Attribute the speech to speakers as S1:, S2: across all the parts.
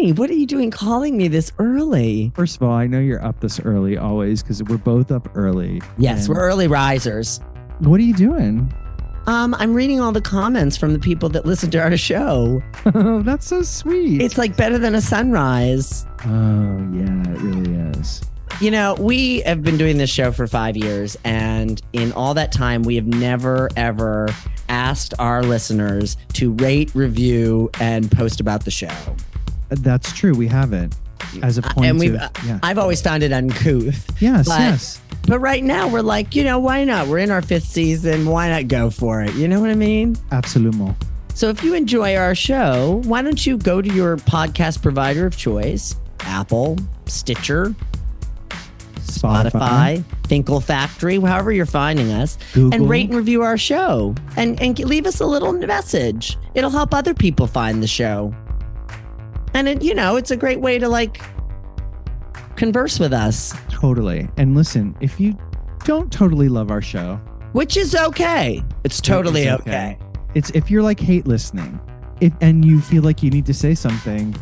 S1: Honey, what are you doing calling me this early?
S2: First of all, I know you're up this early always because we're both up early.
S1: Yes,
S2: And
S1: we're early risers.
S2: What are you doing?
S1: Um, I'm reading all the comments from the people that listen to our show.
S2: Oh, that's so sweet.
S1: It's like better than a sunrise.
S2: oh yeah, it really is.
S1: You know, we have been doing this show for five years, and in all that time, we have never, ever asked our listeners to rate, review, and post about the show.
S2: That's true. We haven't as a point
S1: and we've,
S2: of uh, yeah.
S1: I've always found it uncouth.
S2: yes,
S1: but-
S2: yes.
S1: But right now, we're like, you know, why not? We're in our fifth season. Why not go for it? You know what I mean?
S2: Absolutely.
S1: So if you enjoy our show, why don't you go to your podcast provider of choice Apple, Stitcher, Spotify, Thinkle Factory, however you're finding us,
S2: Google.
S1: and rate and review our show and, and leave us a little message. It'll help other people find the show. And it, you know, it's a great way to like converse with us,
S2: Totally. And listen, if you don't totally love our show,
S1: which is okay. It's totally
S2: It's
S1: okay.
S2: It's if you're like hate listening, if and you feel like you need to say something,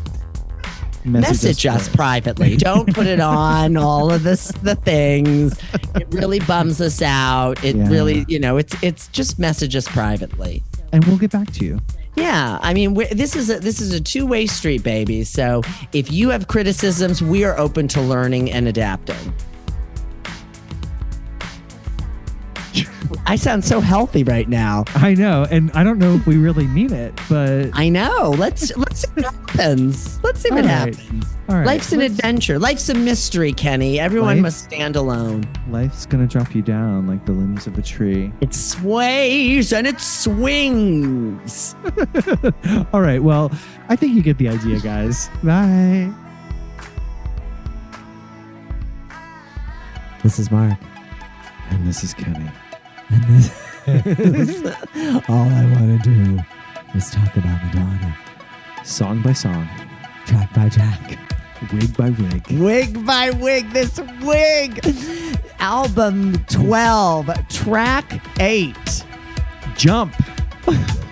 S2: message,
S1: message us
S2: first.
S1: privately. Don't put it on all of this the things. It really bums us out. It
S2: Yeah.
S1: really, you know, it's it's just message us privately.
S2: and we'll get back to you.
S1: Yeah, I mean, this is a this is a two way street, baby. So if you have criticisms, we are open to learning and adapting. I sound so healthy right now.
S2: I know, and I don't know if we really mean it, but
S1: I know. Let's let's see what happens. Let's see what
S2: All right.
S1: happens.
S2: all right.
S1: Life's an
S2: let's-
S1: adventure. Life's a mystery, Kenny. Everyone
S2: Life-
S1: must stand alone.
S2: Life's gonna drop you down like the limbs of a tree.
S1: It sways and it swings.
S2: all right. Well, I think you get the idea, guys. Bye.
S1: This is Mark.
S2: And this is Kenny.
S1: And this all I want to do is talk about Madonna.
S2: Song by song,
S1: Track by track.
S2: wig by wig.
S1: Wig by wig. This wig. Album 12, track 8.
S2: Jump.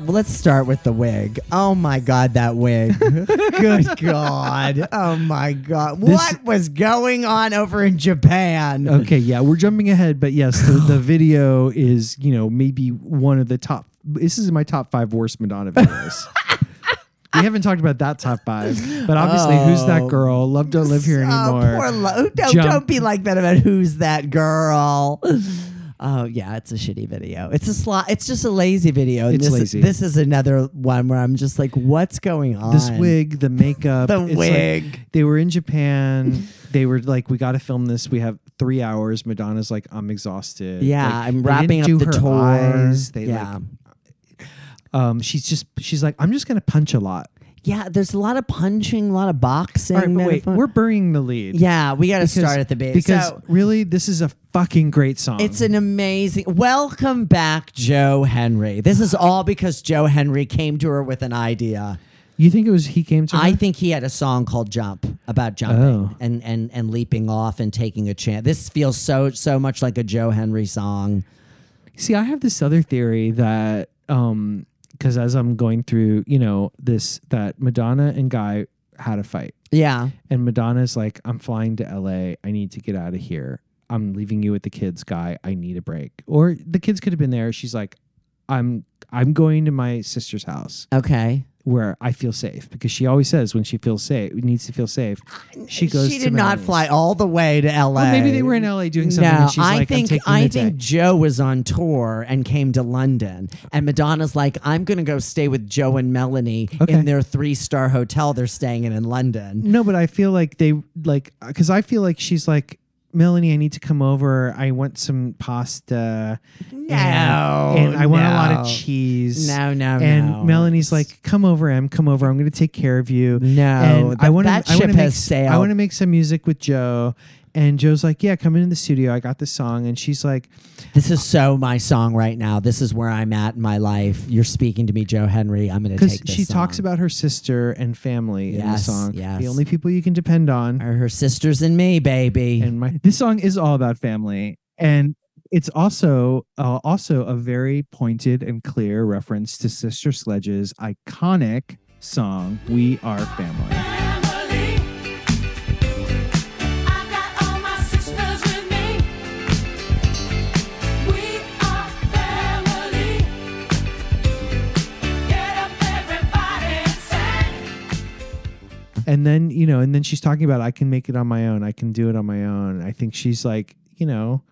S1: let's start with the wig. Oh my god, that wig. Good god. Oh my god.
S2: This-
S1: what was going on over in Japan?
S2: Okay, yeah, we're jumping ahead, but yes, the, the video is, you know, maybe one of the top. This is my top five worst Madonna videos. we haven't talked about that top five, but obviously, who's that
S1: Oh.
S2: girl? Love don't live here
S1: Oh,
S2: anymore.
S1: poor lo- don't, don't be like that about who's that girl. Oh yeah, it's a shitty video. It's a slot. It's just a lazy video. And
S2: It's
S1: this,
S2: lazy.
S1: This is another one where I'm just like, what's going on?
S2: This wig, the makeup,
S1: The
S2: it's like-
S1: wig.
S2: they were in Japan. they were like, "We got to film this. We have three hours." Madonna's like, "I'm exhausted."
S1: Yeah,
S2: Like,
S1: I'm wrapping up the tour.
S2: eyes. They
S1: yeah.
S2: like, um, she's just, she's like, "I'm just gonna punch a lot."
S1: Yeah, there's a lot of punching, a lot of boxing.
S2: All right, but wait,
S1: metaphor-
S2: we're burying the lead.
S1: yeah, we got to
S2: Because-
S1: start at the base.
S2: Because
S1: So,
S2: really, this is a fucking great song.
S1: it's an amazing. Welcome back, Joe Henry. This is all because Joe Henry came to her with an idea.
S2: you think it was he came to? Her?
S1: I
S2: her?
S1: think he had a song called "Jump" about jumping
S2: Oh.
S1: and and and leaping off and taking a chance. This feels so so much like a Joe Henry song.
S2: See, I have this other theory that um because as I'm going through, you know, this that Madonna and Guy had a fight.
S1: Yeah.
S2: And Madonna's like, I'm flying to LA. I need to get out of here. I'm leaving you with the kids, Guy. I need a break. Or the kids could have been there. She's like, I'm I'm going to my sister's house
S1: Okay.
S2: Where I feel safe because she always says when she feels safe, needs to feel safe. She goes.
S1: She
S2: to
S1: did not fly all the way to LA.
S2: Well, maybe they were in LA doing something.
S1: No,
S2: and she's
S1: I
S2: like,
S1: think
S2: I'm
S1: I think
S2: day.
S1: Joe was on tour and came to London, and Madonna's like, "I'm gonna go stay with Joe and Melanie
S2: Okay.
S1: in their three star hotel they're staying in in London."
S2: No, but I feel like they like because I feel like she's like Melanie. I need to come over. I want some pasta.
S1: No,
S2: and, and I want a lot of cheese.
S1: No, no,
S2: and
S1: no.
S2: Melanie's like, "Come over, Em. Come over. I'm going to take care of you."
S1: No,
S2: and I
S1: that-
S2: want to. I want
S1: ship
S2: to make.
S1: has sailed.
S2: I want to make some music with Joe. And Joe's like, "Yeah, come into the studio. I got this song." And she's like,
S1: This is so my song right now. This is where I'm at in my life. You're speaking to me, Joe Henry. I'm gonna
S2: because
S1: take this.
S2: she talks about her sister and family in the song.
S1: yes.
S2: The only people you can depend on.
S1: Are her sisters and me, baby.
S2: and my this song is all about family and it's also uh, also a very pointed and clear reference to sister sledge's iconic song we are Family.
S3: And
S2: then you know and then she's talking about i can make it on my own i can do it on my own i think she's like you know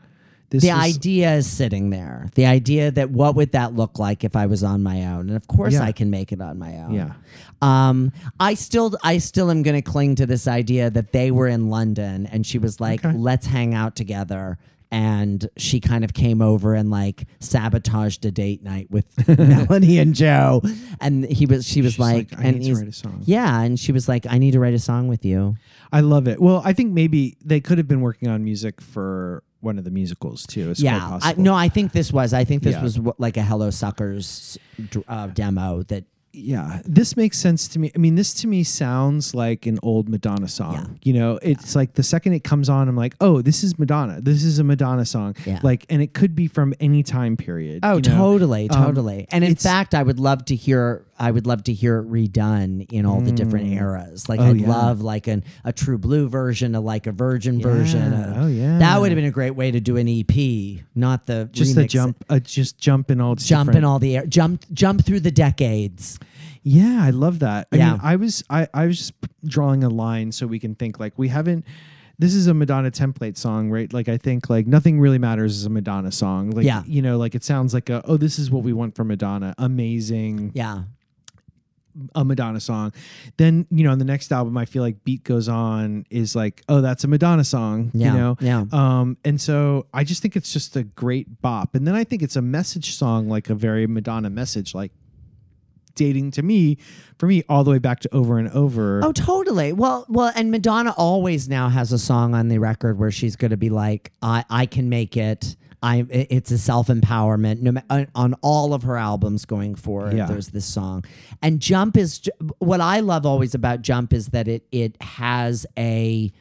S2: this
S1: the
S2: was-
S1: idea is sitting there. The idea that what would that look like if I was on my own? And of course
S2: Yeah.
S1: I can make it on my own.
S2: yeah
S1: Um, I still, I still am going to cling to this idea that they were in London, and she was like,
S2: Okay.
S1: "Let's hang out together." And she kind of came over and like sabotaged a date night with Melanie and Joe. And he was, she was
S2: She's
S1: like,
S2: like, I
S1: and
S2: need to
S1: he's-
S2: write a song.
S1: yeah, and she was like, "I need to write a song with you."
S2: i love it well i think maybe they could have been working on music for one of the musicals too it's quite
S1: yeah, I,
S2: possible.
S1: no, I think this was. I think this
S2: Yeah.
S1: was what, like a Hello Suckers uh, demo that
S2: yeah, this makes sense to me. I mean, this to me sounds like an old Madonna song.
S1: Yeah.
S2: You know, it's like the second it comes on, I'm like, oh, this is Madonna. This is a Madonna song.
S1: Yeah.
S2: Like, and it could be from any time period.
S1: Oh,
S2: you know?
S1: totally,
S2: Um,
S1: totally. and in fact, I would love to hear. I would love to hear it redone in all the different
S2: Mm.
S1: eras. Like
S2: Oh,
S1: I'd
S2: yeah.
S1: love like an a True Blue version, a like a Virgin version. A-
S2: Oh, yeah.
S1: that would have been a great way to do an EP, not the
S2: Just the jump, uh, just jump in all
S1: jump in all the air, jump jump through the decades.
S2: Yeah, I love that. I
S1: Yeah.
S2: mean, I was I, I was just drawing a line so we can think like we haven't this is a Madonna template song, right? Like I think like nothing really matters is a Madonna song. Like
S1: Yeah.
S2: you know, like it sounds like a oh, this is what we want from Madonna. Amazing.
S1: Yeah,
S2: a Madonna song. Then, you know, on the next album, I feel like Beat Goes On is like, oh, that's a Madonna song,
S1: yeah,
S2: you know?
S1: yeah.
S2: Um, and so I just think it's just a great bop. And then I think it's a message song, like a very Madonna message, like dating to me, for me, all the way back to over and over.
S1: Oh, totally. Well, well, and Madonna always now has a song on the record where she's going to be like, "I, I can make it." I, it's a self empowerment. No, on, on all of her albums going forward,
S2: Yeah.
S1: there's this song. And Jump is what I love always about Jump is that it it has a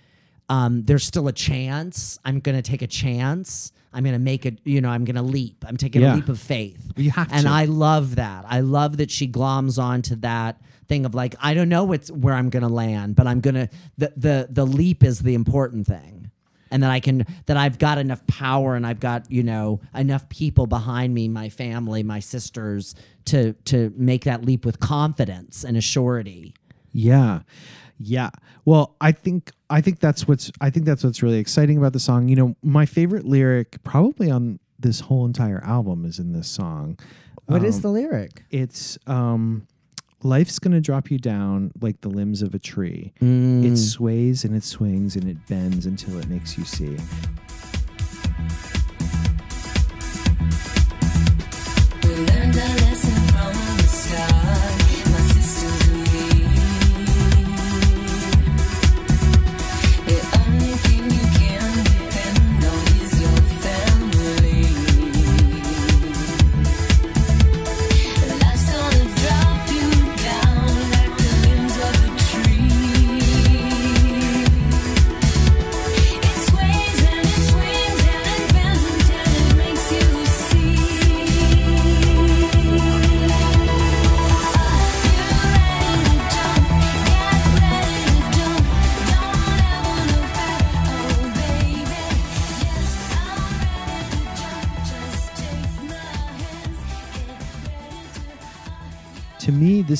S1: um, there's still a chance. I'm going to take a chance. I'm going to make it. You know, I'm going to leap. I'm taking
S2: Yeah.
S1: a leap of faith.
S2: You have
S1: and
S2: to.
S1: I love that. I love that she gloms onto that thing of like I don't know what's where I'm going to land, but I'm going to the the the leap is the important thing. And that I can that I've got enough power and I've got, you know, enough people behind me, my family, my sisters to to make that leap with confidence and a surety.
S2: Yeah. Yeah. Well, I think I think that's what's I think that's what's really exciting about the song. You know, my favorite lyric probably on this whole entire album is in this song.
S1: What is
S2: Um,
S1: the lyric?
S2: It's um life's gonna drop you down like the limbs of a tree.
S1: Mm.
S2: It sways and it swings and it bends until it makes you see.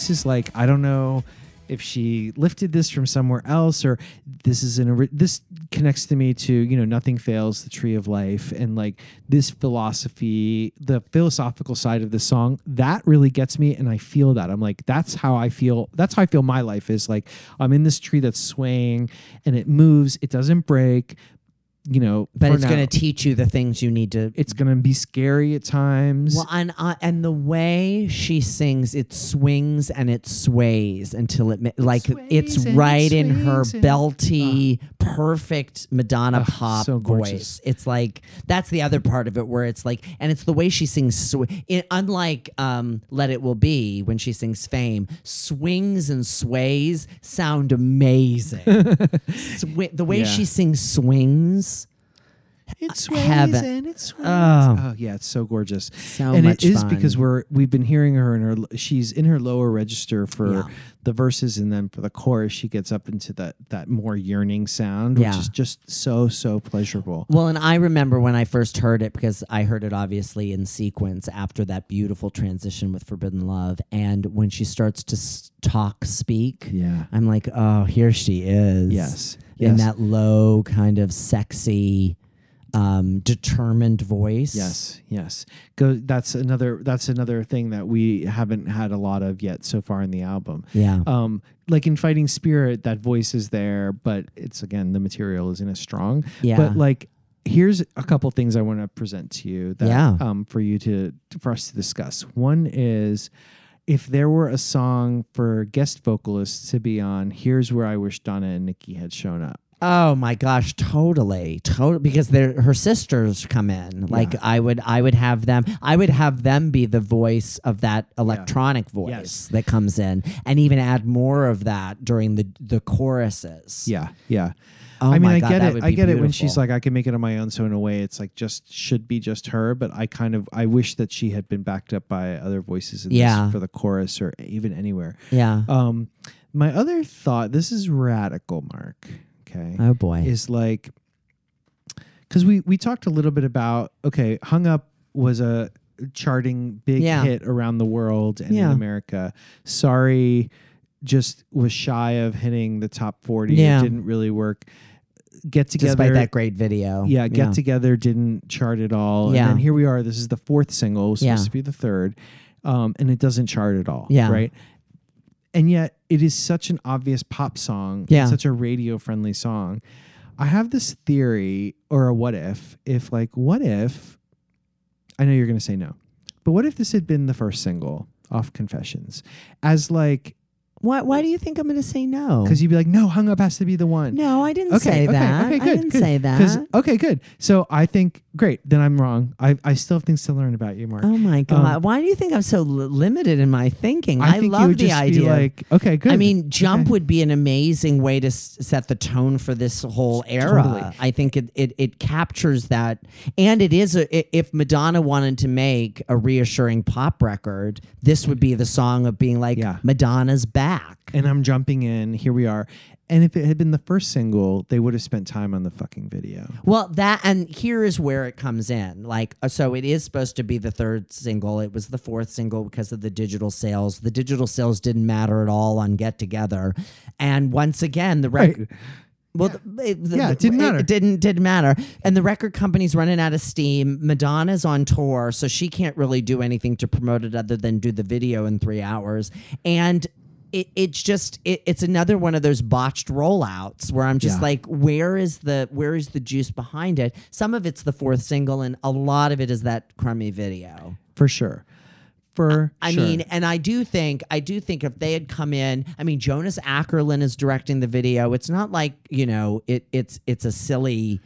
S2: This is like I don't know if she lifted this from somewhere else or this is an this connects to me to you know nothing fails the tree of life and like this philosophy the philosophical side of the song that really gets me and i feel that. I'm like that's how i feel that's how i feel my life is. Like i'm in this tree that's swaying and it moves it doesn't break you know
S1: but it's going to teach you the things you need to
S2: it's gonna be scary at times.
S1: Well, and uh, and the way she sings, it swings and it sways until it ma- like it's
S2: sways and it
S1: right in her
S2: swings and-
S1: belty, perfect Madonna pop
S2: so
S1: voice. It's like that's the other part of it where it's like, and it's the way she sings. Sw- it, unlike um, "Let It Will Be" when she sings "Fame," swings and sways sound amazing. Swi- the way
S2: Yeah.
S1: she sings swings.
S2: It sways
S1: heaven.
S2: and it sways.
S1: Oh.
S2: Oh. yeah, it's so gorgeous.
S1: So
S2: and it is
S1: fun.
S2: because we're we've been hearing her in her she's in her lower register for
S1: Yeah.
S2: the verses and then for the chorus she gets up into that that more yearning sound, which is just so so pleasurable.
S1: Well, and I remember when I first heard it because I heard it obviously in sequence after that beautiful transition with Forbidden Love. And when she starts to s- talk, speak,
S2: Yeah.
S1: I'm like, oh, here she is.
S2: Yes.
S1: In
S2: Yes.
S1: that low, kind of sexy, um, determined voice.
S2: Yes, yes. Go. That's another. That's another thing that we haven't had a lot of yet so far in the album.
S1: Yeah.
S2: Um, like in Fighting Spirit, that voice is there, but it's again the material isn't as strong.
S1: Yeah.
S2: But like, here's a couple things I want to present to you. That,
S1: Yeah.
S2: Um, for you to for us to discuss. One is. If there were a song for guest vocalists to be on, here's where I wish Donna and Nikki had shown up.
S1: Oh my gosh, totally, totally. Because they're her sisters come in. Like I would, I would have them. I would have them be the voice of that electronic voice
S2: Yes.
S1: that comes in, and even add more of that during the the choruses.
S2: Yeah, yeah.
S1: Oh
S2: I mean, I
S1: God,
S2: get it. I get it when she's like, I can make it on my own. So in a way, it's like just should be just her. But I kind of I wish that she had been backed up by other voices in
S1: Yeah.
S2: this for the chorus or even anywhere.
S1: yeah.
S2: Um, my other thought. This is radical, Mark. Okay,
S1: oh boy.
S2: is like because we we talked a little bit about okay, hung up was a charting big
S1: Yeah.
S2: hit around the world and
S1: Yeah.
S2: in America. Sorry, just was shy of hitting the top forty.
S1: Yeah.
S2: It didn't really work. Get together.
S1: Despite that great video.
S2: yeah, get together didn't chart at all.
S1: Yeah.
S2: And then here we are. This is the fourth single. It was supposed
S1: Yeah.
S2: to be the third. Um, and it doesn't chart at all.
S1: Yeah.
S2: Right. And yet it is such an obvious pop song.
S1: Yeah.
S2: Such a radio friendly song. I have this theory or a what if, if like, what if, I know you're going to say no, but what if this had been the first single off Confessions as like,
S1: Why? Why do you think I'm going to say no?
S2: because you'd be like, no, hung up has to be the one.
S1: no, I didn't
S2: Okay,
S1: say
S2: okay,
S1: that.
S2: okay,
S1: I
S2: good,
S1: didn't
S2: good.
S1: say that.
S2: Okay, good. So I think great. Then I'm wrong. I, I still have things to learn about you, Mark.
S1: Oh my god!
S2: Um,
S1: Why do you think I'm so li- limited in my thinking?
S2: I, think
S1: love the idea.
S2: like, okay, good.
S1: I mean, jump
S2: Okay.
S1: would be an amazing way to s- set the tone for this whole era.
S2: Totally.
S1: I think it, it it captures that, and it is a. i- If Madonna wanted to make a reassuring pop record, this would be the song of being like,
S2: Yeah.
S1: Madonna's back.
S2: And I'm jumping in. Here we are. And if it had been the first single, they would have spent time on the fucking video.
S1: Well, that and here is where it comes in. Like, uh, so it is supposed to be the third single. It was the fourth single because of the digital sales. The digital sales didn't matter at all on Get Together, and once again, the record.
S2: Right.
S1: Well, the- it, the-
S2: Yeah, it didn't matter.
S1: It, didn't didn't matter, and the record company's running out of steam. Madonna's on tour, so she can't really do anything to promote it other than do the video in three hours. And it, it's just it, it's another one of those botched rollouts where I'm just
S2: Yeah.
S1: like, where is the where is the juice behind it? Some of it's the fourth single, and a lot of it is that crummy video.
S2: For sure. For
S1: I
S2: sure.
S1: mean, and I do think, I do think if they had come in, I mean, Jonas Åkerlund is directing the video. It's not like you know, it it's it's a silly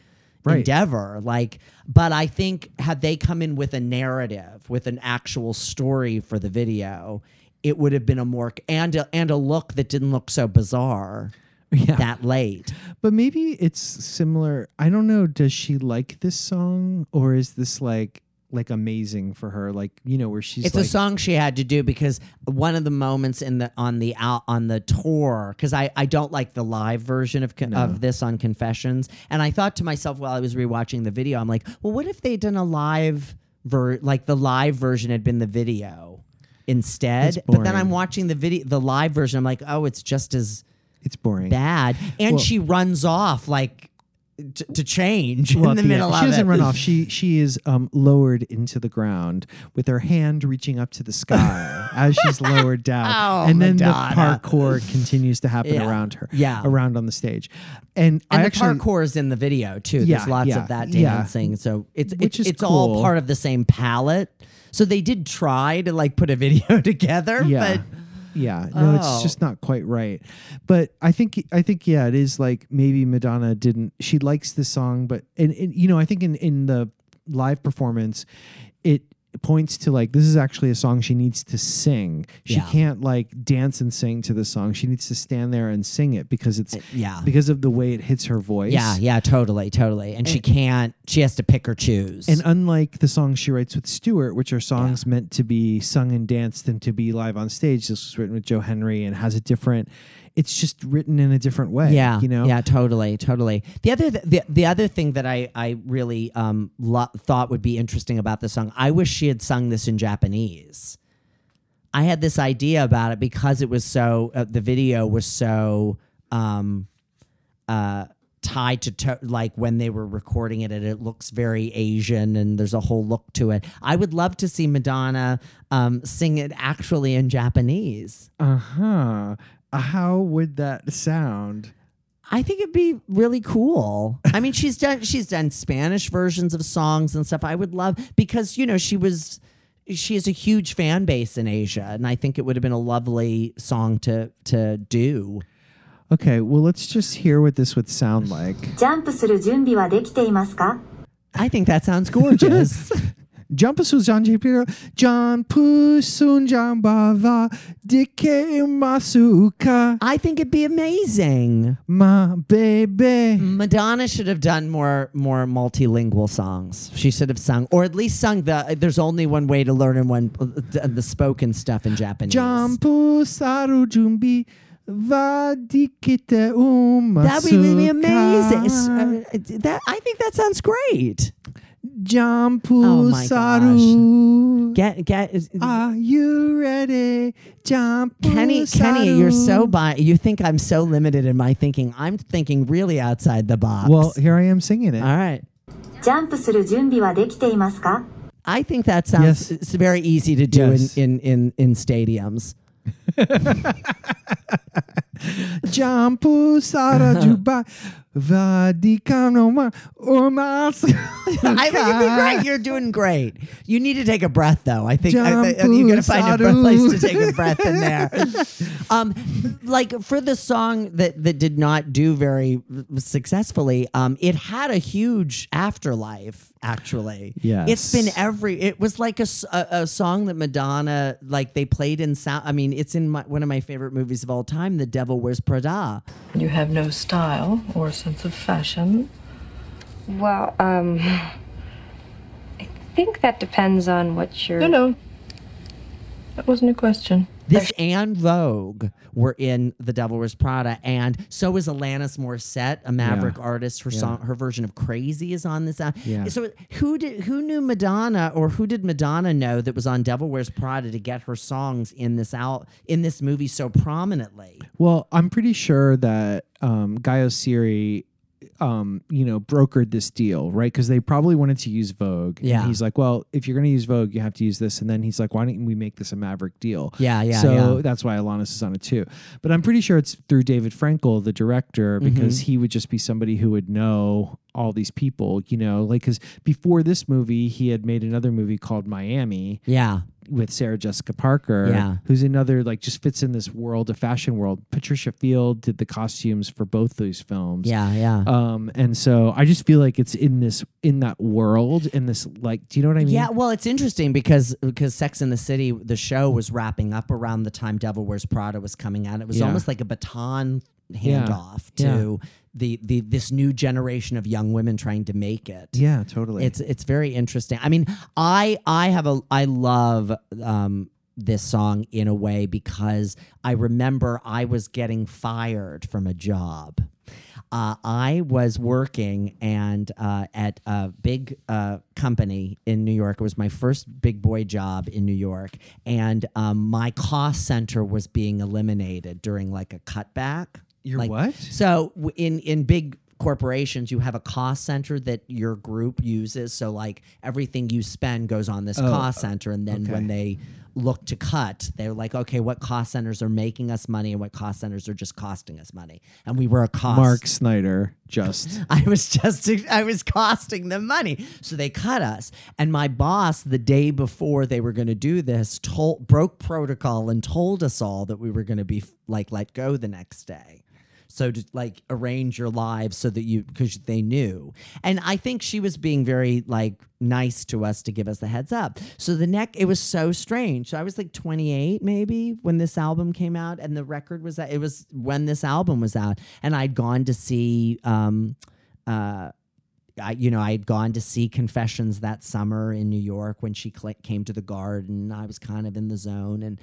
S2: Right.
S1: endeavor. Like, but I think had they come in with a narrative, with an actual story for the video, it would have been a more and a, and a look that didn't look so bizarre
S2: yeah.
S1: that late.
S2: But maybe it's similar. I don't know. Does she like this song, or is this like like amazing for her? Like you know, where she's
S1: it's
S2: like,
S1: a song she had to do because one of the moments in the on the out on the tour because I, I don't like the live version of con- of this on Confessions and I thought to myself while I was rewatching the video I'm like well what if they'd done a live ver like the live version had been the video instead. But then I'm watching the video, the live version. I'm like, oh, it's just as
S2: It's boring.
S1: bad. And
S2: Well-
S1: she runs off like t- to change
S2: Well,
S1: in the middle of
S2: she doesn't
S1: it.
S2: run off. She she is um, lowered into the ground with her hand reaching up to the sky as she's lowered down,
S1: Oh,
S2: and then
S1: Madonna.
S2: the parkour continues to happen
S1: Yeah.
S2: around her,
S1: Yeah.
S2: around on the stage, and,
S1: And
S2: I
S1: the
S2: actually
S1: parkour is in the video too.
S2: Yeah,
S1: There's lots
S2: yeah,
S1: of that
S2: yeah.
S1: dancing. So it's
S2: Which
S1: it's, it's all part of the same palette. So they did try to like put a video together,
S2: yeah.
S1: but
S2: yeah, no,
S1: Oh.
S2: it's just not quite right. But I think I think yeah, it is like maybe Madonna didn't. She likes the song, but and, and you know I think in in the live performance, points to like this is actually a song she needs to sing. She
S1: Yeah.
S2: can't like dance and sing to the song. She needs to stand there and sing it because it's uh,
S1: yeah.
S2: because of the way it hits her voice.
S1: Yeah, yeah, totally, totally. And, she can't. She has to pick or choose.
S2: And unlike the songs she writes with Stuart, which are songs meant to be sung and danced and to be live on stage, this was written with Joe Henry and has a different. It's just written in a different way.
S1: yeah,
S2: you know.
S1: yeah, totally, totally. The other, th- the, the other thing that I, I really um lo- thought would be interesting about the song, I wish she had sung this in Japanese. I had this idea about it because it was so, uh, the video was so, um, uh, tied to, to like when they were recording it and it looks very asian and there's a whole look to it i would love to see madonna um, sing it actually in japanese
S2: Uh huh how would that sound?
S1: I think it'd be really cool. I mean, she's done she's done Spanish versions of songs and stuff. I would love because you know she was she has a huge fan base in Asia, and I think it would have been a lovely song to to do.
S2: Okay, well, let's just hear what this would sound like.
S1: I think that sounds gorgeous.
S2: Jump su janji piro, John pu sun jambava, dike masuka,
S1: I think it'd be amazing.
S2: ma baby.
S1: Madonna should have done more more multilingual songs. She should have sung, or at least sung the. There's only one way to learn in one the, spoken stuff in Japanese.
S2: John pu saru jumbi, va dikite umasuka.
S1: That would be amazing. Uh, that I think that sounds great.
S2: John pu
S1: Oh my
S2: saru.
S1: Get get
S2: Are you ready? John pu
S1: Kenny Kenny, you're so
S2: saru.
S1: bi- you think I'm so limited in my thinking. I'm thinking really outside the box.
S2: Well, here I am singing it.
S1: all right.
S4: ジャンプする準備はできていますか
S1: I think that sounds
S2: Yes.
S1: it's very easy to do
S2: Yes.
S1: in, in, in, in stadiums.
S2: Jampu Sara Juba Vadikano Ma Urmas.
S1: I think it'd be great. You're doing great. You need to take a breath, though. I think I, I, you're gonna find a place to take a breath in there. um, like for the song that that did not do very successfully, um, it had a huge afterlife. Actually,
S2: yeah,
S1: it's been every. It was like a a song that Madonna like they played in sound. I mean, it's in my, one of my favorite movies of all time, The Devil Wears Prada.
S5: You have no style or sense of fashion.
S6: Well, um, I think that depends on what you're.
S5: No, no. That wasn't a question.
S1: This and Vogue were in The Devil Wears Prada, and so is Alanis Morissette, a Maverick artist. Her song, her version of "Crazy" is on this. album.
S2: Yeah.
S1: So who did who knew Madonna, or who did Madonna know that was on Devil Wears Prada to get her songs in this out in this movie so prominently?
S2: Well, I'm pretty sure that um, Guy Oseary, um, you know, brokered this deal, right? Because they probably wanted to use Vogue.
S1: Yeah.
S2: And he's like, well, if you're going to use Vogue, you have to use this. And then he's like, why don't we make this a Maverick deal?
S1: Yeah, yeah,
S2: So
S1: yeah.
S2: that's why Alanis is on it too. But I'm pretty sure it's through David Frankel, the director,
S1: Mm-hmm.
S2: because he would just be somebody who would know all these people, you know, like because before this movie, he had made another movie called Miami
S1: Yeah,
S2: with Sarah Jessica Parker,
S1: Yeah.
S2: who's another like just fits in this world, a fashion world. Patricia Field did the costumes for both those films.
S1: yeah, yeah.
S2: Um, and so I just feel like it's in this in that world, in this like, do you know what I mean?
S1: Yeah, well, it's interesting because because Sex in the City, the show was wrapping up around the time Devil Wears Prada was coming out. It was
S2: Yeah.
S1: almost like a baton handoff
S2: Yeah.
S1: to the the this new generation of young women trying to make it.
S2: Yeah, totally.
S1: It's it's very interesting. I mean, I I have a I love um this song in a way because I remember I was getting fired from a job. Uh, I was working and uh, at a big uh, company in New York. It was my first big boy job in New York, and um, my cost center was being eliminated during like a cutback.
S2: Your
S1: Like-
S2: what?
S1: So w- in in big corporations, you have a cost center that your group uses. So like everything you spend goes on this oh, cost center, and then
S2: okay.
S1: when they look to cut, they're like, okay, what cost centers are making us money, and what cost centers are just costing us money? And we were a cost.
S2: Mark Snyder just.
S1: I was just I was costing them money. So they cut us. And my boss the day before they were going to do this told broke protocol and told us all that we were going to be like let go the next day. So to like arrange your lives so that you because they knew. And I think she was being very like nice to us to give us the heads up. So the neck it was so strange. So I was like 28 maybe when this album came out and the record was that it was when this album was out and I'd gone to see um uh I, you know, I had gone to see Confessions that summer in New York when she cl- came to the garden. I was kind of in the zone, and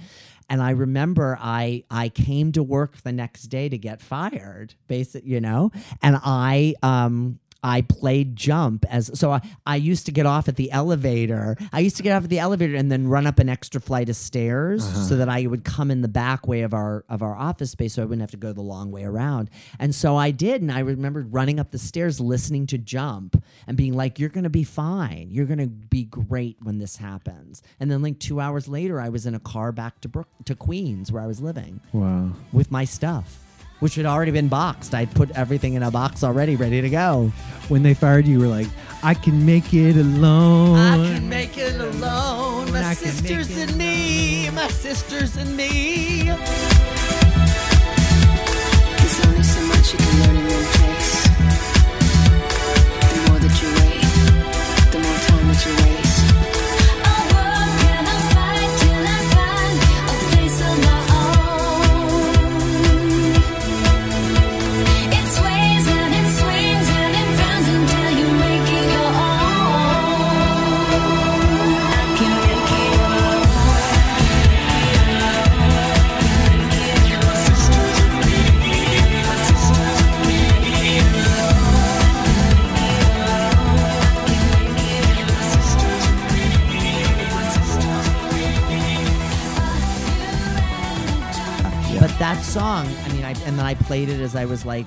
S1: and I remember I I came to work the next day to get fired, basic, you know, and I um I played jump as so I, I used to get off at the elevator. I used to get off at the elevator and then run up an extra flight of stairs uh-huh. so that I would come in the back way of our of our office space so I wouldn't have to go the long way around. And so I did and I remembered running up the stairs listening to jump and being like you're going to be fine. You're going to be great when this happens. And then like 2 hours later I was in a car back to Brook to Queens where I was living
S2: Wow.
S1: with my stuff. Which had already been boxed. I'd put everything in a box already, ready to go.
S2: When they fired you, you were like, I can make it alone.
S1: I can make it alone. My
S2: I
S1: sisters
S2: it
S1: and me. My sisters and me.
S3: There's only so much you can learn in one place. The more that you wait, the more time that you waste.
S1: That song, I mean, I and then I played it as I was like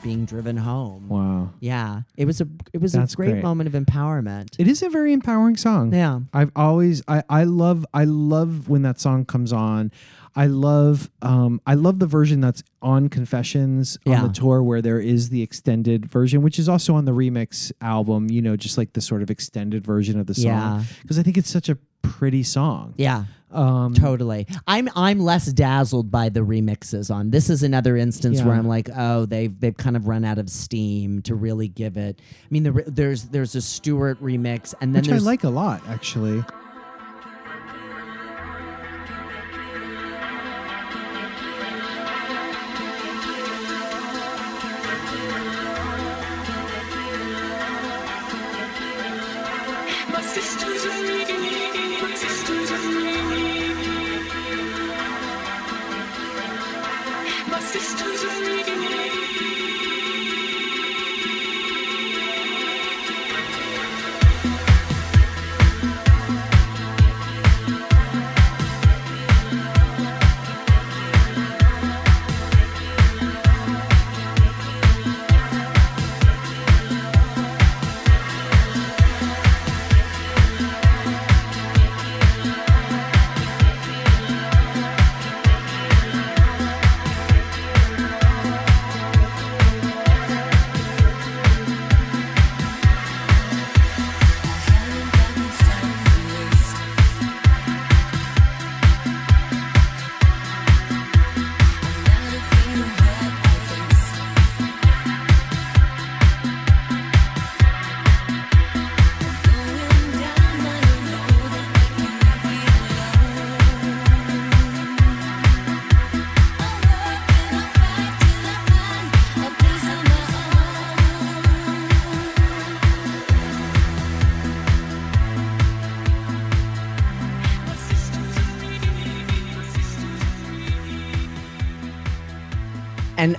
S1: being driven home.
S2: Wow.
S1: Yeah, it was a it was
S2: That's
S1: a great,
S2: great.
S1: moment of empowerment.
S2: It is a very empowering song.
S1: yeah,
S2: I've always I, I love I love when that song comes on. I love um I love the version that's on Confessions
S1: Yeah.
S2: on the tour where there is the extended version, which is also on the remix album, you know, just like the sort of extended version of the song. Because I think it's such a pretty song.
S1: yeah.
S2: Um
S1: Totally. I'm I'm less dazzled by the remixes on. This is another instance where I'm like, oh, they've they've kind of run out of steam to really give it. I mean, the, there's there's a Stuart remix, and then
S2: which I like a lot, actually.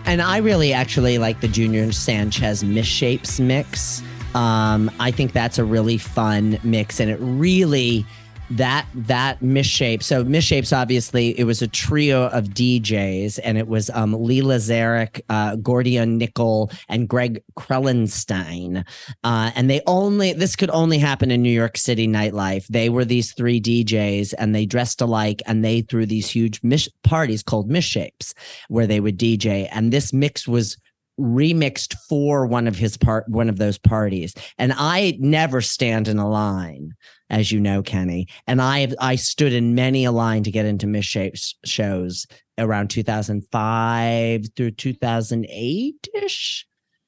S3: And
S1: I really actually like the Junior Sanchez misshapes mix. Um, I think that's a really fun mix, and it really that that misshape. So misshapes, obviously, it was a trio of DJs, and it was um, Leigh Lezark, uh, Geordon Nicol, and Greg Krelenstein. Uh, and they only this could only happen in New York City nightlife. They were these three DJs, and they dressed alike, and they threw these huge mish- parties called misshapes, where they would DJ. And this mix was remixed for one of his part one of those parties. And i never stand in a line as you know kenny. And i i stood in many a line to get into misshapes shows around 2005 through 2008ish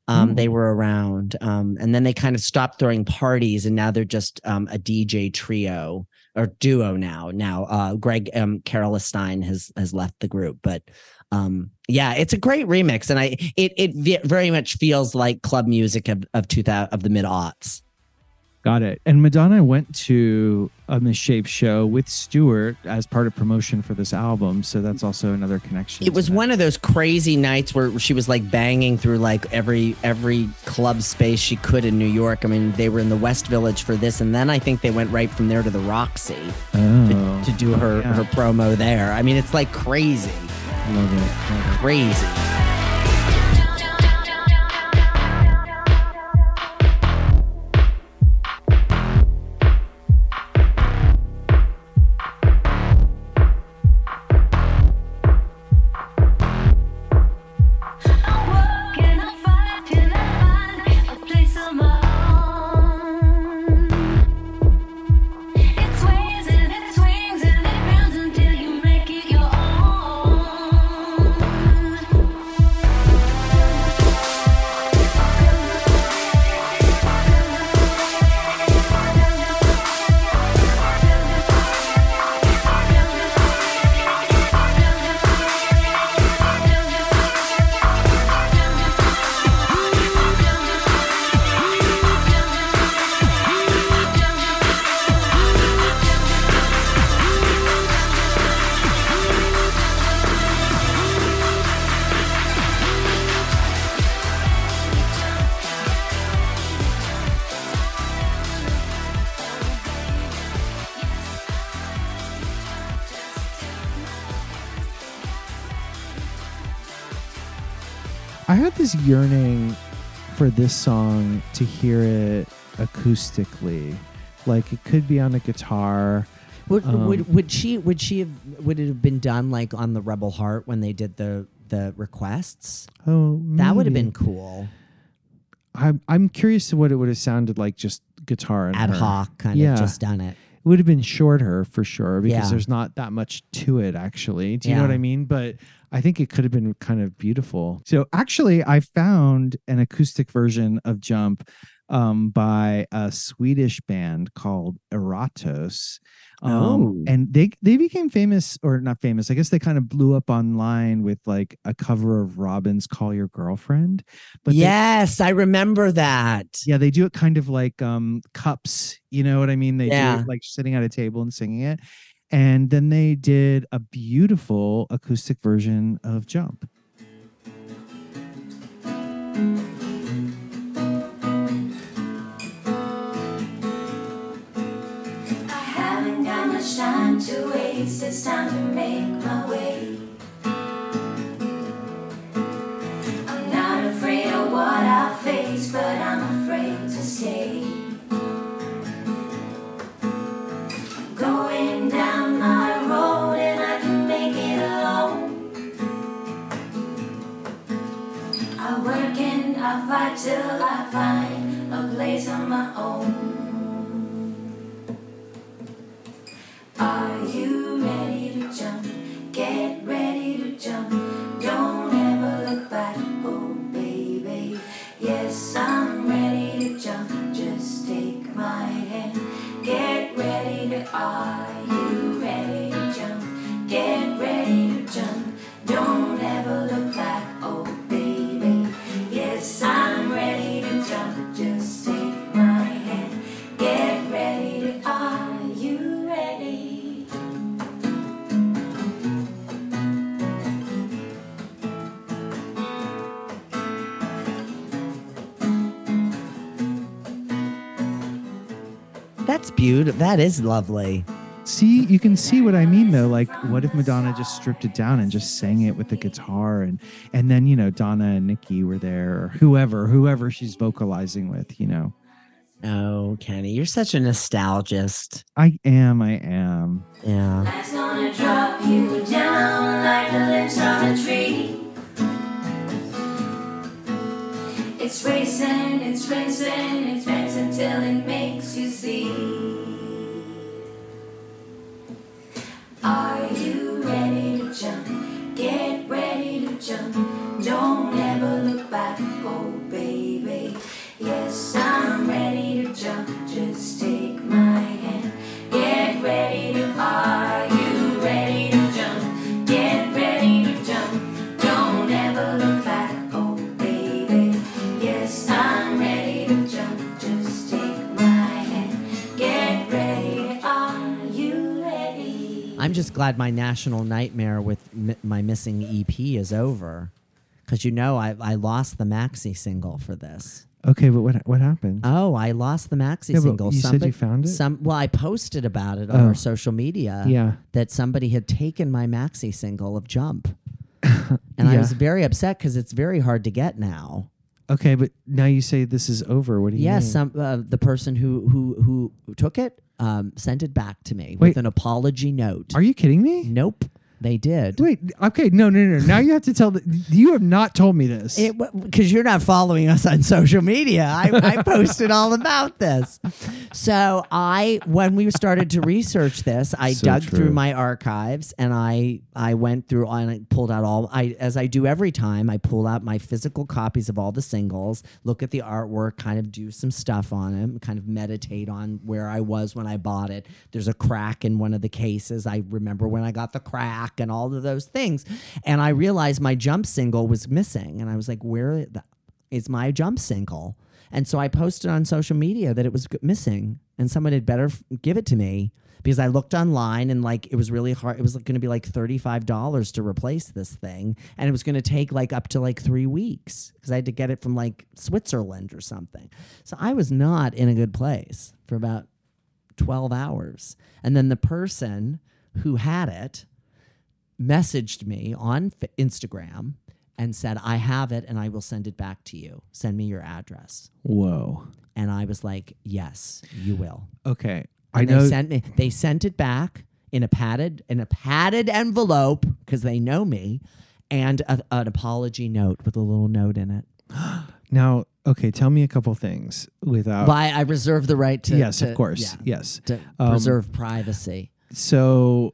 S1: um, they were around um, and then they kind of stopped throwing parties and now they're just um, a dj trio or duo now now uh, greg um, Stein has has left the group but um yeah it's a great remix and i it it very much feels like club music of of 2000 of the mid aughts
S2: Got it. And Madonna went to um, a Misshaped show with Stuart as part of promotion for this album. So that's also another connection.
S1: it was
S2: that.
S1: one of those crazy nights where she was like banging through like every every club space she could in new york i mean they were in the west village for this and then i think they went right from there to the roxy
S2: Oh,
S1: to do her
S2: yeah.
S1: her promo there i mean it's like crazy
S2: love it. Love it.
S1: crazy
S2: This yearning for this song to hear it acoustically. Like it could be on a guitar.
S1: Would,
S2: Um,
S1: would would she would she have would it have been done like on the Rebel Heart when they did the the requests?
S2: Oh,
S1: That would have been cool.
S2: I'm I'm curious to what it would have sounded like just guitar and
S1: Ad
S2: her.
S1: hoc kind
S2: Yeah.
S1: of just done it.
S2: It would have been shorter for sure because
S1: Yeah.
S2: there's not that much to it actually. Do you know what I mean? But I think it could have been kind of beautiful. So actually I found an acoustic version of Jump um, by a Swedish band called Eratos. Um,
S1: Oh.
S2: and they they became famous or not famous. I guess they kind of blew up online with like a cover of Robyn's Call Your Girlfriend. But they-
S1: yes, I remember that.
S2: yeah, they do it kind of like um cups, you know what I mean? They do it like sitting at a table and singing it. And then they did a beautiful acoustic version of Jump.
S3: I haven't got much time to waste. It's time to make my way. I fight till I find a place on my own.
S1: That's beautiful. That is lovely.
S2: See, you can see what I mean though. Like, what if Madonna just stripped it down and just sang it with the guitar, and and then you know Donna and Niki were there, or whoever, whoever she's vocalizing with. You know,
S1: Oh, Kenny, you're such a nostalgist.
S2: I am, I am.
S1: Yeah.
S3: It's racing, it's racing, it's racing till it makes you see. Are you ready to jump? Get ready to jump. Don't ever look back, oh baby. Yes, I'm ready to jump. Just take just
S1: glad my national nightmare with mi- my missing EP is over. Because you know, I, I lost the maxi single for this.
S2: Okay, but what what happened?
S1: Oh, I lost the maxi
S2: Yeah, but
S1: single.
S2: you said you found it?
S1: Some well, I posted about it on
S2: Oh.
S1: our social media.
S2: Yeah.
S1: that somebody had taken my maxi single of Jump, and I
S2: Yeah.
S1: was very upset because it's very hard to get now.
S2: Okay, but now you say this is over. What do you mean?
S1: Yes,
S2: mean?
S1: some uh, the person who who who took it um, sent it back to me
S2: Wait.
S1: with an apology note.
S2: Are you kidding me?
S1: nope, they did.
S2: Wait, okay, no, no, no. Now you have to tell. The, you have not told me this.
S1: Because you're not following us on social media. I, I posted all about this. So I, when we started to research this, I
S2: So
S1: dug
S2: true.
S1: through my archives and I I went through and I pulled out all I as I do every time. I pull out my physical copies of all the singles, look at the artwork, kind of do some stuff on them, kind of meditate on where I was when I bought it. There's a crack in one of the cases. I remember when I got the crack and all of those things, and I realized my jump single was missing, and I was like, where is my jump single? And so I posted on social media that it was missing, and someone had better give it to me because I looked online and like it was really hard. It was going to be like thirty five dollars to replace this thing, and it was going to take like up to like three weeks because I had to get it from like Switzerland or something. So I was not in a good place for about twelve hours, and then the person who had it messaged me on Instagram and said, I have it and I will send it back to you. Send me your address.
S2: Whoa.
S1: And I was like, Yes, you will.
S2: Okay, I know.
S1: they sent me they sent it back in a padded in a padded envelope because they know me and a, an apology note with a little note in it.
S2: now, okay, tell me a couple things without.
S1: I, I reserve the right to
S2: yes,
S1: to-
S2: of course.
S1: yeah,
S2: Yes.
S1: to
S2: Um,
S1: preserve privacy.
S2: So,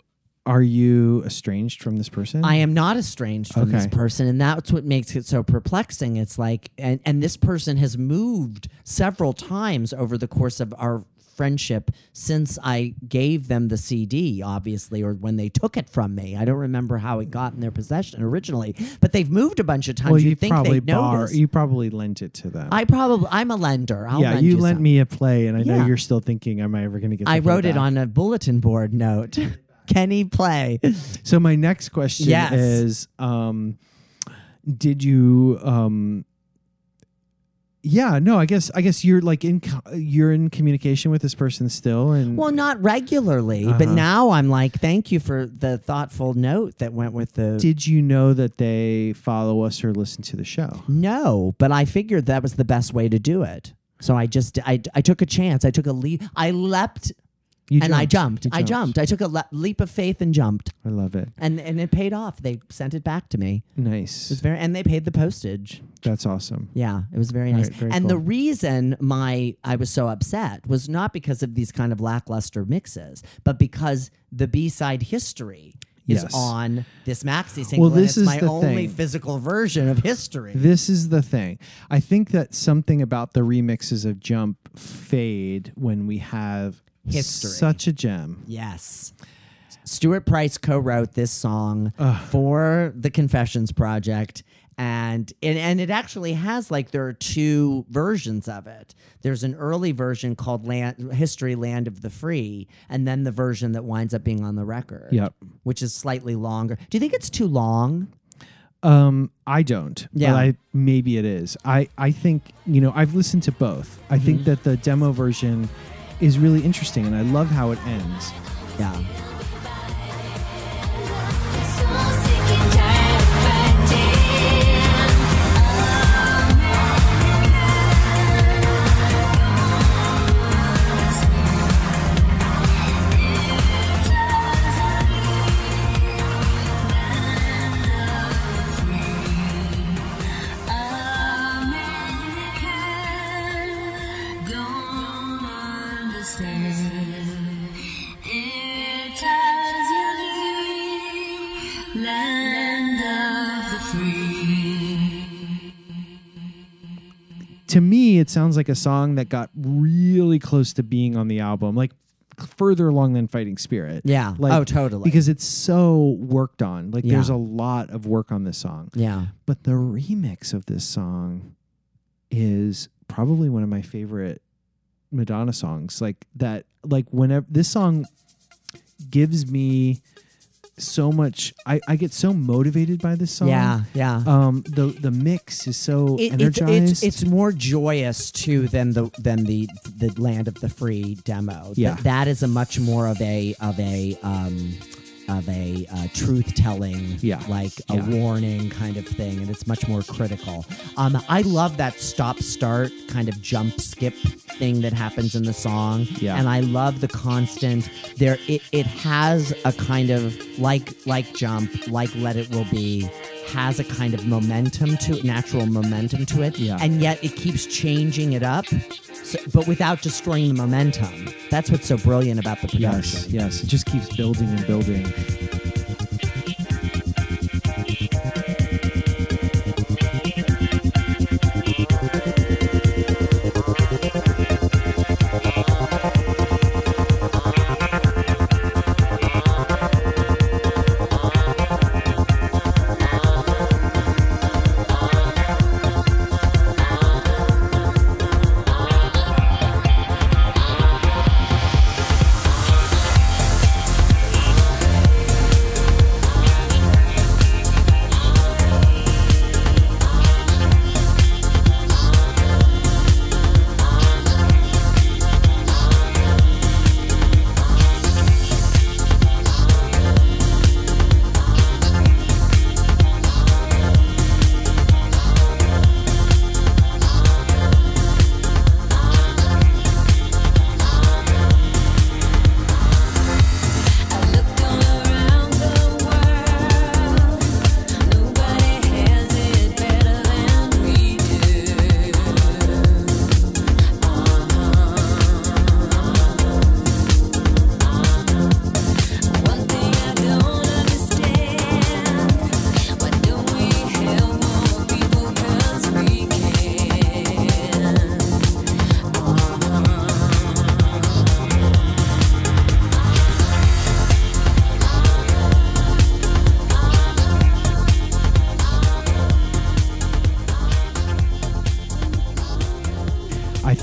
S2: are you estranged from this person?
S1: I am not estranged from this
S2: Okay.
S1: person, and that's what makes it so perplexing. It's like, and and this person has moved several times over the course of our friendship since I gave them the CD, obviously, or when they took it from me. I don't remember how it got in their possession originally, but they've moved a bunch of times.
S2: Well,
S1: You'd think
S2: probably
S1: they'd notice.
S2: You probably lent it to them.
S1: I probably, I'm a lender. I'll
S2: yeah,
S1: lend
S2: you,
S1: you
S2: lent
S1: some.
S2: me a play, and I know
S1: Yeah.
S2: you're still thinking, "Am I ever going to get?" the
S1: I
S2: play
S1: wrote it
S2: back?"
S1: on a bulletin board note. Kenny play.
S2: So my next question
S1: Yes.
S2: is: um, Did you? Um, yeah, no. I guess. I guess you're like in. You're in communication with this person still, and
S1: Well, not regularly, but
S2: Uh-huh.
S1: now I'm like, thank you for the thoughtful note that went with the.
S2: did you know that they follow us or listen to the show?
S1: no, but I figured that was the best way to do it. So I just I, I took a chance. I took a leap. I leapt
S2: You
S1: and I jumped.
S2: You
S1: I jumped. I took a le- leap of faith and jumped,
S2: I love it.
S1: and and it paid off. They sent it back to me. Nice. It was very, and they paid the postage.
S2: That's awesome.
S1: Yeah, it was very nice.
S2: right, very
S1: and
S2: cool.
S1: the reason my I was so upset was not because of these kind of lackluster mixes, but because the B side history is
S2: Yes.
S1: on this maxi single.
S2: Well,
S1: and
S2: this
S1: it's
S2: is
S1: my only
S2: thing.
S1: physical version of history.
S2: This is the thing. I think that something about the remixes of Jump fade when we have
S1: History.
S2: Such a gem.
S1: yes. Stuart Price co-wrote this song for the Confessions Project. And, and and it actually has like there are two versions of it. There's an early version called Land, History Land of the Free, and then the version that winds up being on the record.
S2: Yep.
S1: which is slightly longer. Do you think it's too long?
S2: Um, I don't.
S1: Yeah.
S2: I maybe it is. I I think you know I've listened to both. I
S1: Mm-hmm.
S2: think that the demo version is really interesting, and I love how it ends.
S1: Yeah. To me, it sounds like a song that got really close to being on the album, like further along than Fighting Spirit. Yeah.
S2: Like,
S1: Oh, totally.
S2: Because it's so worked on. Like there's a lot of work on this song.
S1: Yeah.
S2: But the remix of this song is probably one of my favorite Madonna songs. Like that, like whenever this song gives me so much, I, I get so motivated by this song.
S1: Yeah. Yeah.
S2: Um, the the mix is so
S1: It-
S2: energized.
S1: it's it's more joyous too than the than the the Land of the Free demo. Th-
S2: Yeah.
S1: that is a much more of a of a um, of a uh, truth telling,
S2: Yeah.
S1: like a
S2: Yeah.
S1: warning kind of thing, and it's much more critical. Um, I love that stop start kind of jump skip thing that happens in the song,
S2: Yeah.
S1: and I love the constant there. It it has a kind of like like jump, like Let It Will Be. Has a kind of momentum to it, natural momentum to it,
S2: Yeah.
S1: and yet it keeps changing it up, so, but without destroying the momentum. That's what's so brilliant about the production.
S2: yes, yes. It just keeps building and building.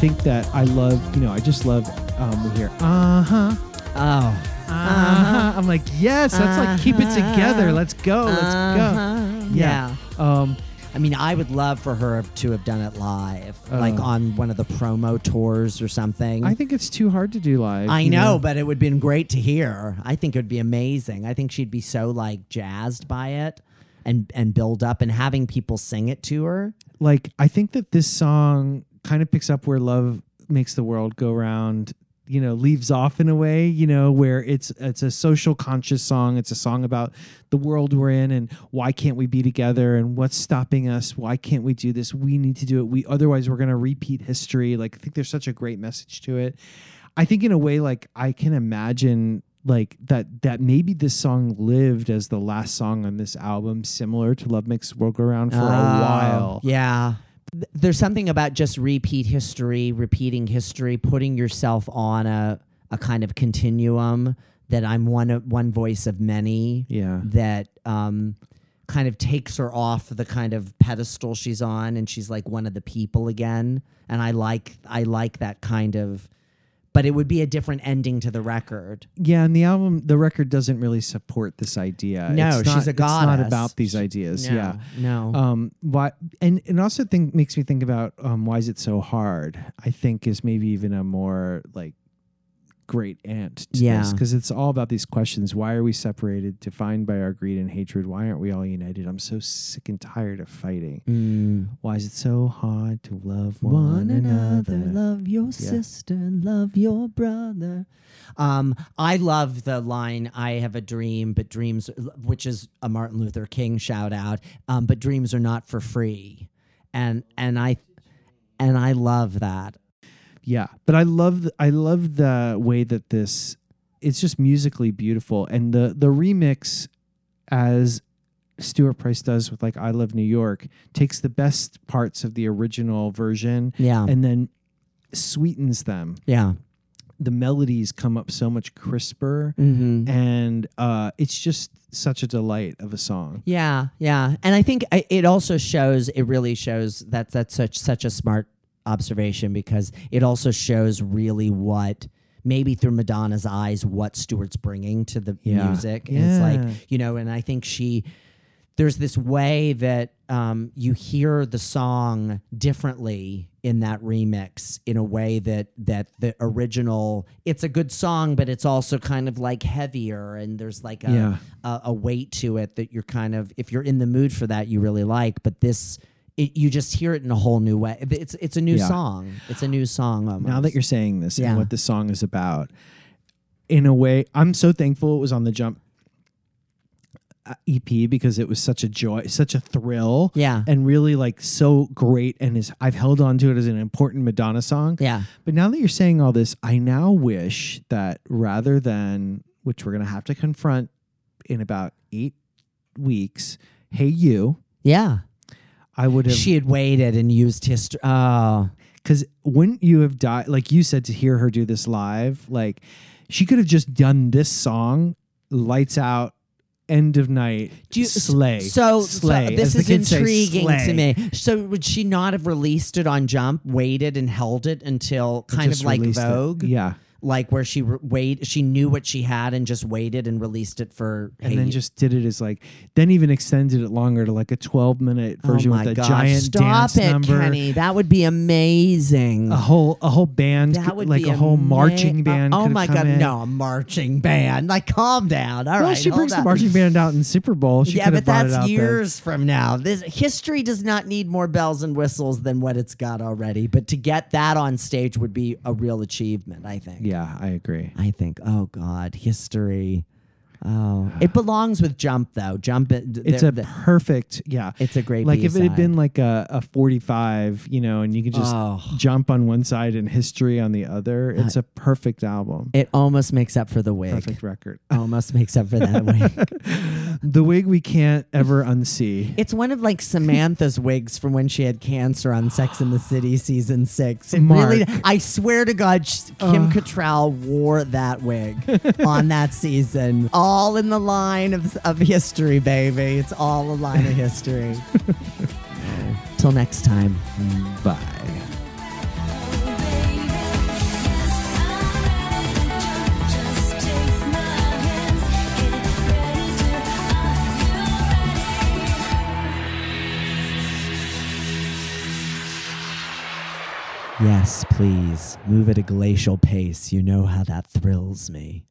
S2: Think that I love, you know, I just love um, we hear uh huh,
S1: Oh,
S2: uh huh. I'm like, yes, that's like keep it together. Let's go, let's
S1: Uh-huh.
S2: go. Yeah. Um,
S1: I mean, I would love for her to have done it live,
S2: Oh.
S1: like on one of the promo tours or something.
S2: I think it's too hard to do live.
S1: I
S2: you
S1: know, but it would have been great to hear. I think it would be amazing. I think she'd be so like jazzed by it and and build up and having people sing it to her.
S2: like I think that this song kind of picks up where love makes the world go round you know leaves off in a way you know where it's it's a social conscious song. It's a song about the world we're in and why can't we be together and what's stopping us? Why can't we do this? We need to do it. We otherwise we're going to repeat history. Like i think there's such a great message to it. I think in a way like i can imagine like that that maybe this song lived as the last song on this album similar to love makes the world go round for a
S1: Oh,
S2: while.
S1: Yeah. Th- There's something about just repeat history, repeating history, putting yourself on a a kind of continuum that I'm one of one voice of many.
S2: Yeah.
S1: That um kind of takes her off the kind of pedestal she's on and she's like one of the people again. And I like I like that kind of but it would be a different ending to the record.
S2: Yeah, and the album, the record doesn't really support this idea.
S1: No,
S2: It's
S1: she's
S2: not-
S1: a
S2: It's not about these ideas.
S1: No,
S2: Yeah.
S1: No.
S2: Um. Why? And and also think makes me think about um why is it so hard? I think is maybe even a more like great aunt to
S1: Yeah.
S2: because it's all about these questions. Why are we separated, defined by our greed and hatred? Why aren't we all united? I'm so sick and tired of fighting.
S1: Mm.
S2: Why is it so hard to love one,
S1: one another.
S2: another?
S1: Love your
S2: Yeah.
S1: sister, love your brother. Um, I love the line "I have a dream, but dreams," which is a Martin Luther King shout out. Um, but dreams are not for free, and and I and I love that.
S2: Yeah, but I love th- I love the way that this it's just musically beautiful and the the remix as Stuart Price does with like I Love New York takes the best parts of the original version
S1: Yeah,
S2: and then sweetens them.
S1: yeah.
S2: The melodies come up so much crisper
S1: Mm-hmm.
S2: and uh it's just such a delight of a song.
S1: Yeah, yeah, and I think it also shows. It really shows that that's such such a smart observation because it also shows really what maybe through Madonna's eyes what Stuart's bringing to the
S2: Yeah.
S1: music. And It's like you know, and I think she there's this way that um, you hear the song differently in that remix in a way that that the original it's a good song but it's also kind of like heavier and there's like a
S2: Yeah.
S1: a, a weight to it that you're kind of if you're in the mood for that you really like but this it, you just hear it in a whole new way it's it's a new
S2: Yeah.
S1: song it's a new song almost.
S2: Now that you're saying this
S1: Yeah.
S2: and what this song is about, in a way, I'm so thankful it was on the Jump uh, EP because it was such a joy, such a thrill,
S1: yeah
S2: and really like so great. And is I've held on to it as an important Madonna song.
S1: yeah
S2: But now that you're saying all this, I now wish that rather than which we're gonna have to confront in about eight weeks, hey you,
S1: yeah
S2: I would have
S1: she had waited and used history oh
S2: because wouldn't you have died like you said to hear her do this live like she could have just done this song lights out end of night
S1: Do you,
S2: slay
S1: So,
S2: slay
S1: so this is
S2: kids say,
S1: intriguing to me. So would she not have released it on Jump, waited and held it until kind of like
S2: released it.
S1: Vogue?
S2: yeah
S1: Like where she re- wait, she knew what she had and just waited and released it for.
S2: and
S1: hey,
S2: then just did it as like then even extended it longer to like a 12 minute version
S1: oh
S2: with a
S1: gosh,
S2: giant
S1: Stop
S2: dance
S1: it,
S2: number
S1: Kenny. That would be amazing.
S2: a whole a whole band
S1: that would
S2: like a whole
S1: ama-
S2: marching uh, band
S1: Oh, my god,
S2: in.
S1: no, a marching band. Like, calm down. All right,
S2: well she
S1: hold
S2: brings the marching band out in super bowl she
S1: yeah, but
S2: have brought it
S1: that's years from now. This history does not need more bells and whistles than what it's got already. But to get that on stage would be a real achievement, I think.
S2: yeah i agree
S1: I think. Oh God, history. Oh, it belongs with Jump though. Jump. Uh, it,
S2: it's a perfect yeah
S1: It's a great.
S2: like if it had been like a, a 45 you know and you could just
S1: Oh.
S2: jump on one side and history on the other it's a perfect album
S1: It almost makes up for the wig.
S2: perfect record
S1: Almost makes up for that wig.
S2: the wig we can't ever unsee
S1: It's one of like Samantha's wigs from when she had cancer on Sex in the City season six. It
S2: Mark.
S1: really, I swear to God, Kim Cattrall wore that wig on that season. All in the line of, of history, baby. It's all a line of history. Till next time.
S2: bye
S1: Yes, please. Move at a glacial pace. You know how that thrills me.